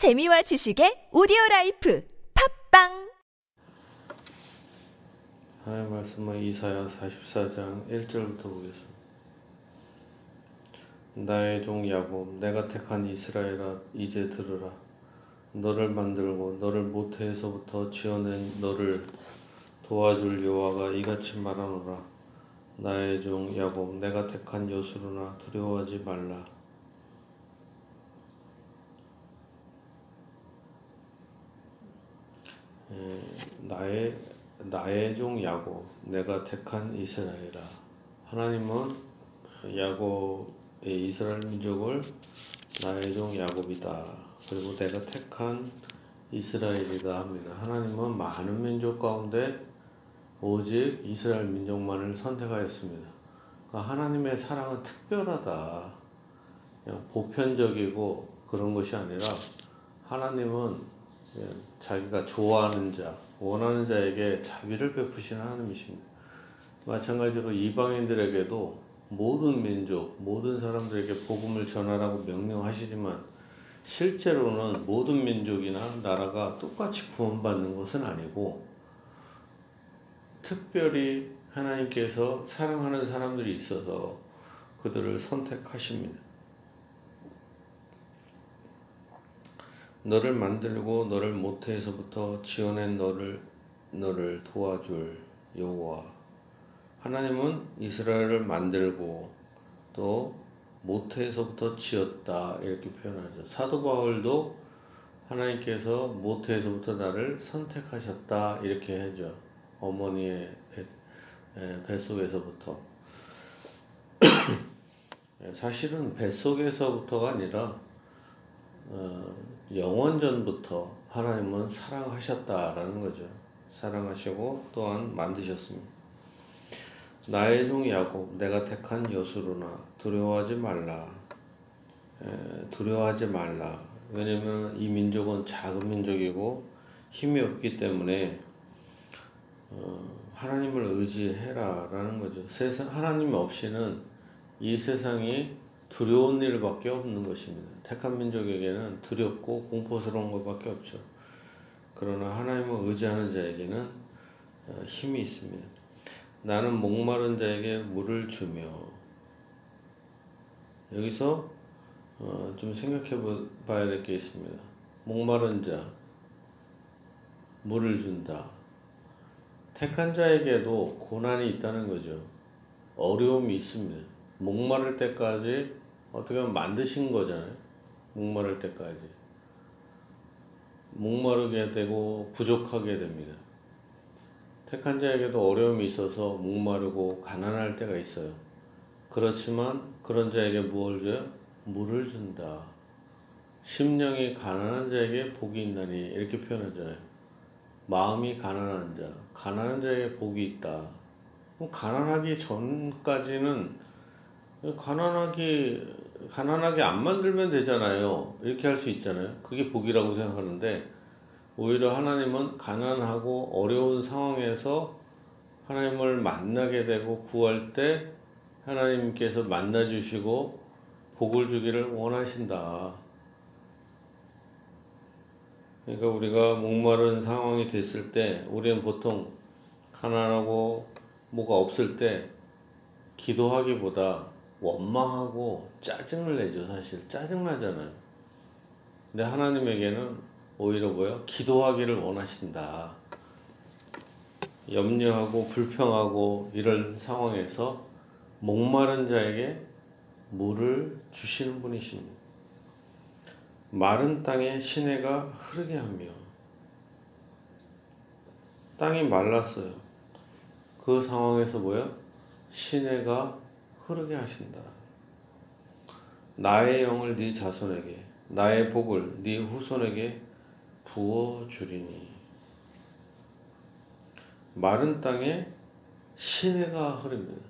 재미와 지식의 오디오 라이프 팝빵! 하나님 말씀은 이사야 44장 1절부터 보겠습니다. 나의 종 야곱 내가 택한 이스라엘아 이제 들으라. 너를 만들고 너를 모태에서부터 지어낸 너를 도와줄 여호와가 이같이 말하노라. 나의 종 야곱 내가 택한 여수룬아 두려워하지 말라 나의 나의 종 야곱 내가 택한 이스라엘아. 하나님은 야곱의 이스라엘 민족을 나의 종 야곱이다. 그리고 내가 택한 이스라엘이다 합니다. 하나님은 많은 민족 가운데 오직 이스라엘 민족만을 선택하였습니다. 그러니까 하나님의 사랑은 특별하다. 보편적이고 그런 것이 아니라 하나님은 자기가 좋아하는 자, 원하는 자에게 자비를 베푸시는 하나님이십니다. 마찬가지로 이방인들에게도 모든 민족, 모든 사람들에게 복음을 전하라고 명령하시지만 실제로는 모든 민족이나 나라가 똑같이 구원받는 것은 아니고 특별히 하나님께서 사랑하는 사람들이 있어서 그들을 선택하십니다. 너를 만들고 너를 모태에서부터 지어낸 너를 너를 도와줄 여호와 하나님은 이스라엘을 만들고 또 모태에서부터 지었다 이렇게 표현하죠. 사도 바울도 하나님께서 모태에서부터 나를 선택하셨다 이렇게 하죠. 어머니의 배, 뱃속에서부터 사실은 뱃속에서부터가 아니라 어, 영원전부터 하나님은 사랑하셨다라는 거죠. 사랑하시고 또한 만드셨습니다. 나의 종 야곱 내가 택한 여수로나 두려워하지 말라. 에, 두려워하지 말라. 왜냐면 이 민족은 작은 민족이고 힘이 없기 때문에 어, 하나님을 의지해라라는 거죠. 세상 하나님 없이는 이 세상이 두려운 일밖에 없는 것입니다. 택한 민족에게는 두렵고 공포스러운 것밖에 없죠. 그러나 하나님을 의지하는 자에게는 어, 힘이 있습니다. 나는 목마른 자에게 물을 주며 여기서 어, 좀 생각해 봐야 될 게 있습니다. 목마른 자 물을 준다. 택한 자에게도 고난이 있다는 거죠. 어려움이 있습니다. 목마를 때까지 어떻게 보면 만드신 거잖아요. 목마를 때까지. 목마르게 되고 부족하게 됩니다. 택한 자에게도 어려움이 있어서 목마르고 가난할 때가 있어요. 그렇지만 그런 자에게 무엇을 줘요? 물을 준다. 심령이 가난한 자에게 복이 있나니 이렇게 표현하잖아요. 마음이 가난한 자, 가난한 자에게 복이 있다. 가난하기 전까지는 가난하게 가난하게 안 만들면 되잖아요. 이렇게 할 수 있잖아요. 그게 복이라고 생각하는데 오히려 하나님은 가난하고 어려운 상황에서 하나님을 만나게 되고 구할 때 하나님께서 만나 주시고 복을 주기를 원하신다. 그러니까 우리가 목마른 상황이 됐을 때 우리는 보통 가난하고 뭐가 없을 때 기도하기보다 원망하고 짜증을 내죠 사실. 짜증나잖아요. 근데 하나님에게는 오히려 뭐요? 기도하기를 원하신다. 염려하고 불평하고 이런 상황에서 목마른 자에게 물을 주시는 분이십니다. 마른 땅에 시내가 흐르게 하며 땅이 말랐어요. 그 상황에서 뭐요? 시내가 흐르게 하신다. 나의 영을 네 자손에게 나의 복을 네 후손에게 부어 주리니 마른 땅에 시내가 흐릅니다.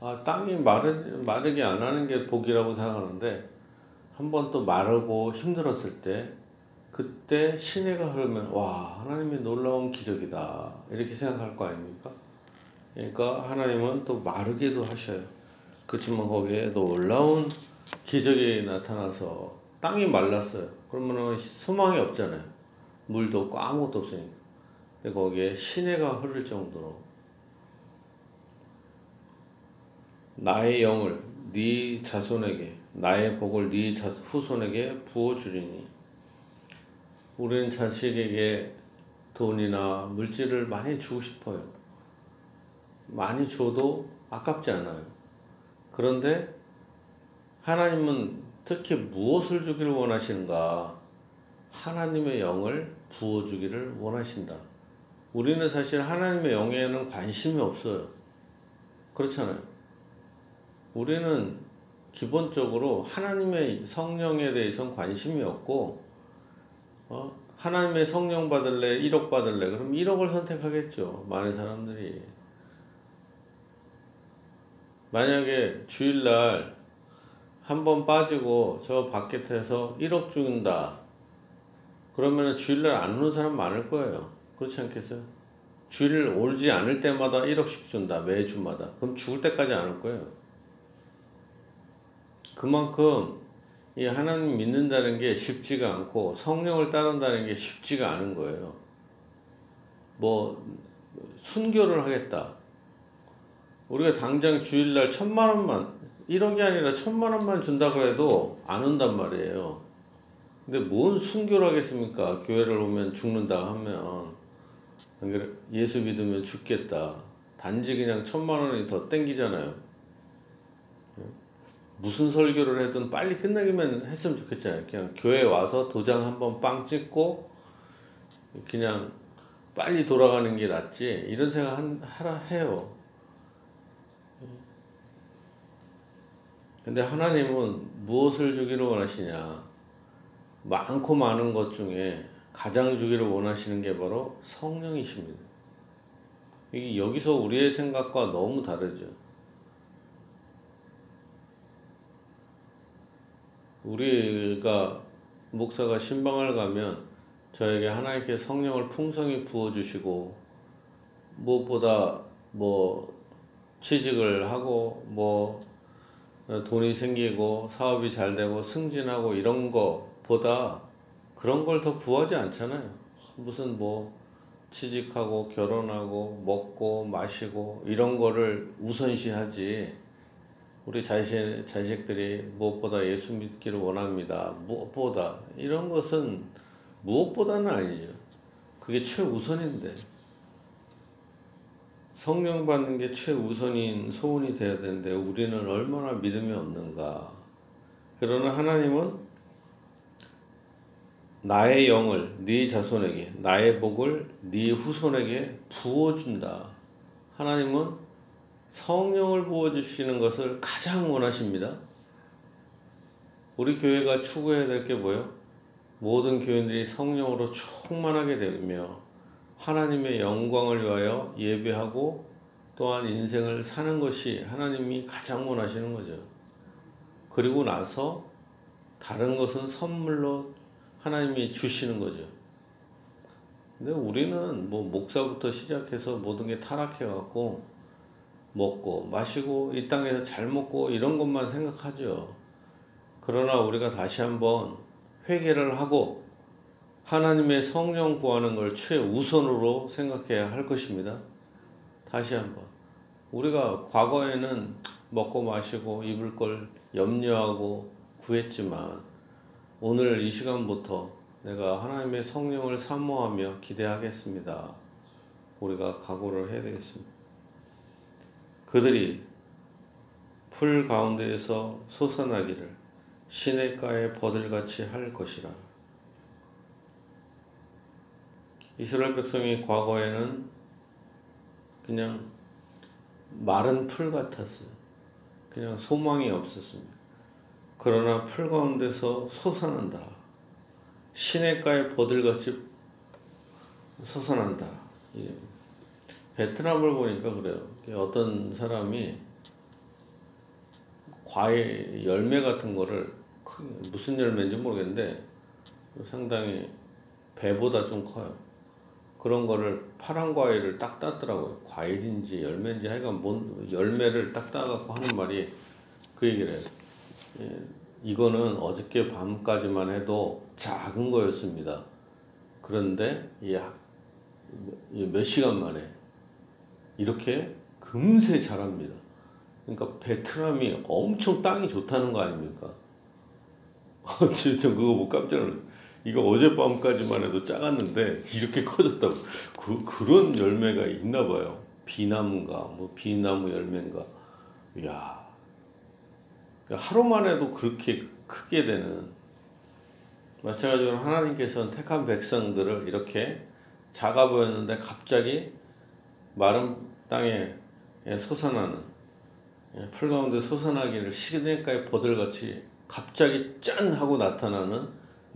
아, 땅이 마르, 마르게 안 하는 게 복이라고 생각하는데 한 번 또 마르고 힘들었을 때 그때 시내가 흐르면 와 하나님의 놀라운 기적이다 이렇게 생각할 거 아닙니까? 그러니까 하나님은 또 마르게도 하셔요. 그렇지만 거기에 놀라운 기적이 나타나서 땅이 말랐어요. 그러면은 소망이 없잖아요. 물도 없고 아무것도 없으니까. 근데 거기에 시내가 흐를 정도로 나의 영을 네 자손에게 나의 복을 네 자, 후손에게 부어 주리니 우리는 자식에게 돈이나 물질을 많이 주고 싶어요. 많이 줘도 아깝지 않아요. 그런데 하나님은 특히 무엇을 주기를 원하시는가? 하나님의 영을 부어주기를 원하신다. 우리는 사실 하나님의 영에는 관심이 없어요. 그렇잖아요. 우리는 기본적으로 하나님의 성령에 대해서는 관심이 없고, 어? 하나님의 성령 받을래, 1억 받을래, 그럼 1억을 선택하겠죠. 많은 사람들이. 만약에 주일날 한 번 빠지고 저 바켓에서 1억 준다. 그러면 주일날 안 오는 사람 많을 거예요. 그렇지 않겠어요? 주일 올지 않을 때마다 1억씩 준다. 매주마다. 그럼 죽을 때까지 안 올 거예요. 그만큼 이 하나님 믿는다는 게 쉽지가 않고 성령을 따른다는 게 쉽지가 않은 거예요. 뭐 순교를 하겠다. 우리가 당장 주일날 천만 원만 1억이 아니라 천만 원만 준다 그래도 안 온단 말이에요. 근데 뭔 순교를 하겠습니까? 교회를 오면 죽는다 하면 예수 믿으면 죽겠다. 단지 그냥 천만 원이 더 땡기잖아요. 무슨 설교를 해든 빨리 끝나기만 했으면 좋겠잖아요. 그냥 교회 와서 도장 한번 빵 찍고 그냥 빨리 돌아가는 게 낫지 이런 생각 하라 해요. 근데 하나님은 무엇을 주기를 원하시냐? 많고 많은 것 중에 가장 주기를 원하시는 게 바로 성령이십니다. 이게 여기서 우리의 생각과 너무 다르죠. 우리가 목사가 신방을 가면 저에게 하나님께 성령을 풍성히 부어주시고 무엇보다 뭐 취직을 하고 뭐 돈이 생기고 사업이 잘 되고 승진하고 이런 거보다 그런 걸 더 구하지 않잖아요. 무슨 뭐 취직하고 결혼하고 먹고 마시고 이런 거를 우선시하지. 우리 자신 자식들이 무엇보다 예수 믿기를 원합니다. 무엇보다 이런 것은 무엇보다는 아니죠. 그게 최우선인데 성령 받는 게 최우선인 소원이 돼야 되는데 우리는 얼마나 믿음이 없는가. 그러나 하나님은 나의 영을 네 자손에게 나의 복을 네 후손에게 부어 준다. 하나님은 성령을 부어 주시는 것을 가장 원하십니다. 우리 교회가 추구해야 될 게 뭐예요? 모든 교인들이 성령으로 충만하게 되며 하나님의 영광을 위하여 예배하고 또한 인생을 사는 것이 하나님이 가장 원하시는 거죠. 그리고 나서 다른 것은 선물로 하나님이 주시는 거죠. 근데 우리는 뭐 목사부터 시작해서 모든 게 타락해 갖고 먹고 마시고 이 땅에서 잘 먹고 이런 것만 생각하죠. 그러나 우리가 다시 한번 회개를 하고 하나님의 성령 구하는 걸 최우선으로 생각해야 할 것입니다. 다시 한번. 우리가 과거에는 먹고 마시고 입을 걸 염려하고 구했지만 오늘 이 시간부터 내가 하나님의 성령을 사모하며 기대하겠습니다. 우리가 각오를 해야 되겠습니다. 그들이 풀 가운데에서 솟아나기를 시냇가에 버들같이 할 것이라. 이스라엘 백성이 과거에는 그냥 마른 풀 같았어요. 그냥 소망이 없었습니다. 그러나 풀 가운데서 솟아난다. 시냇가에 버들같이 솟아난다. 베트남을 보니까 그래요. 어떤 사람이 과일 열매 같은 거를 무슨 열매인지 모르겠는데 상당히 배보다 좀 커요. 그런 거를 파란 과일을 딱 땄더라고요. 과일인지 열매인지 하여간 뭔 열매를 딱 따갖고 하는 말이 그 얘기를 해요. 예, 이거는 어저께 밤까지만 해도 작은 거였습니다. 그런데 이몇 시간 만에 이렇게 금세 자랍니다. 그러니까 베트남이 엄청 땅이 좋다는 거 아닙니까? 진짜 그거 못 깜짝 놀랐어요. 이거 어젯밤까지만 해도 작았는데 이렇게 커졌다고. 그, 그런 열매가 있나 봐요. 비나무인가, 뭐 비나무 열매인가. 이야. 하루만 해도 그렇게 크게 되는. 마찬가지로 하나님께서는 택한 백성들을 이렇게 작아 보였는데 갑자기 마른 땅에 솟아나는 예, 풀 가운데 솟아나기를 시내가의 버들같이 갑자기 짠 하고 나타나는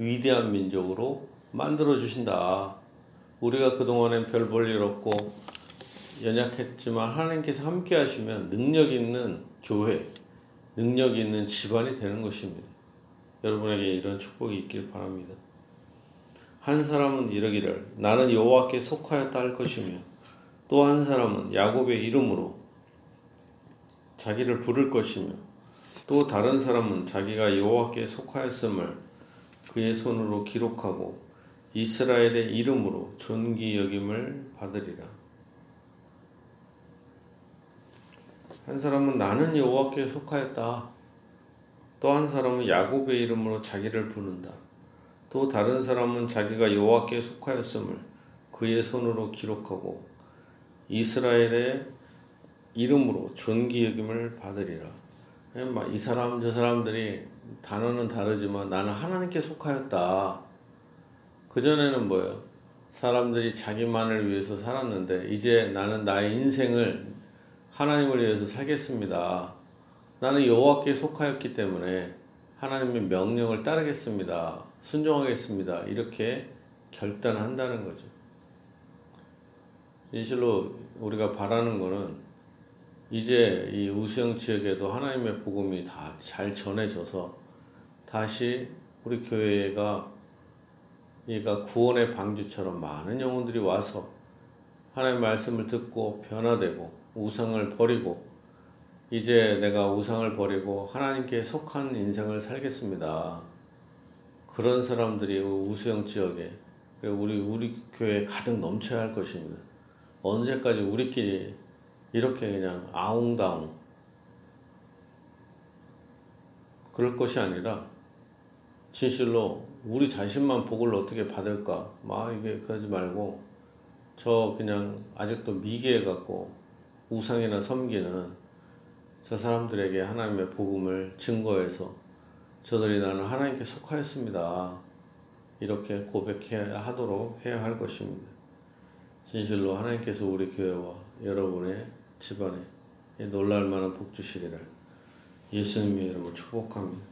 위대한 민족으로 만들어 주신다. 우리가 그동안엔 별 볼 일 없고 연약했지만 하나님께서 함께 하시면 능력 있는 교회, 능력 있는 집안이 되는 것입니다. 여러분에게 이런 축복이 있길 바랍니다. 한 사람은 이러기를 나는 여호와께 속하였다 할 것이며 또 한 사람은 야곱의 이름으로 자기를 부를 것이며 또 다른 사람은 자기가 여호와께 속하였음을 그의 손으로 기록하고 이스라엘의 이름으로 존귀 여김을 받으리라. 한 사람은 나는 여호와께 속하였다. 또 한 사람은 야곱의 이름으로 자기를 부른다. 또 다른 사람은 자기가 여호와께 속하였음을 그의 손으로 기록하고 이스라엘의 이름으로 존귀 여김을 받으리라. 이 사람 저 사람들이 단어는 다르지만 나는 하나님께 속하였다. 그 전에는 뭐예요? 사람들이 자기만을 위해서 살았는데 이제 나는 나의 인생을 하나님을 위해서 살겠습니다. 나는 여호와께 속하였기 때문에 하나님의 명령을 따르겠습니다. 순종하겠습니다. 이렇게 결단한다는 거죠. 진실로 우리가 바라는 거는 이제 이 우수영 지역에도 하나님의 복음이 다 잘 전해져서 다시 우리 교회가 얘가 구원의 방주처럼 많은 영혼들이 와서 하나님의 말씀을 듣고 변화되고 우상을 버리고 이제 내가 우상을 버리고 하나님께 속한 인생을 살겠습니다. 그런 사람들이 우수영 지역에 우리 우리 교회에 가득 넘쳐야 할 것입니다. 언제까지 우리끼리 이렇게 그냥 아웅다웅 그럴 것이 아니라 진실로 우리 자신만 복을 어떻게 받을까 막 이게 그러지 말고 저 그냥 아직도 미개해 갖고 우상이나 섬기는 저 사람들에게 하나님의 복음을 증거해서 저들이 나는 하나님께 속하였습니다. 이렇게 고백해야 하도록 해야 할 것입니다. 진실로 하나님께서 우리 교회와 여러분의 집안에 놀랄 만한 복 주시기를 예수님의 이름으로 축복합니다.